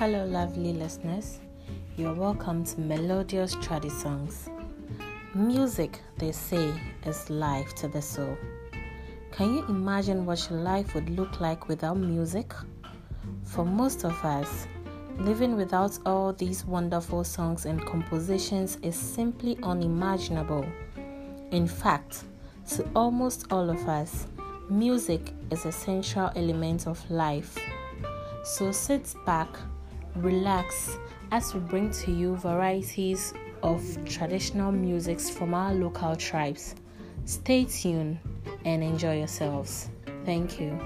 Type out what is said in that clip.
Hello, lovely listeners. You're welcome to Melodious Tradi Songs. Music, they say, is life to the soul. Can you imagine what your life would look like without music? For most of us, living without all these wonderful songs and compositions is simply unimaginable. In fact, to almost all of us, music is a central element of life. So sit back, relax as we bring to you varieties of traditional musics from our local tribes. Stay tuned and enjoy yourselves. Thank you.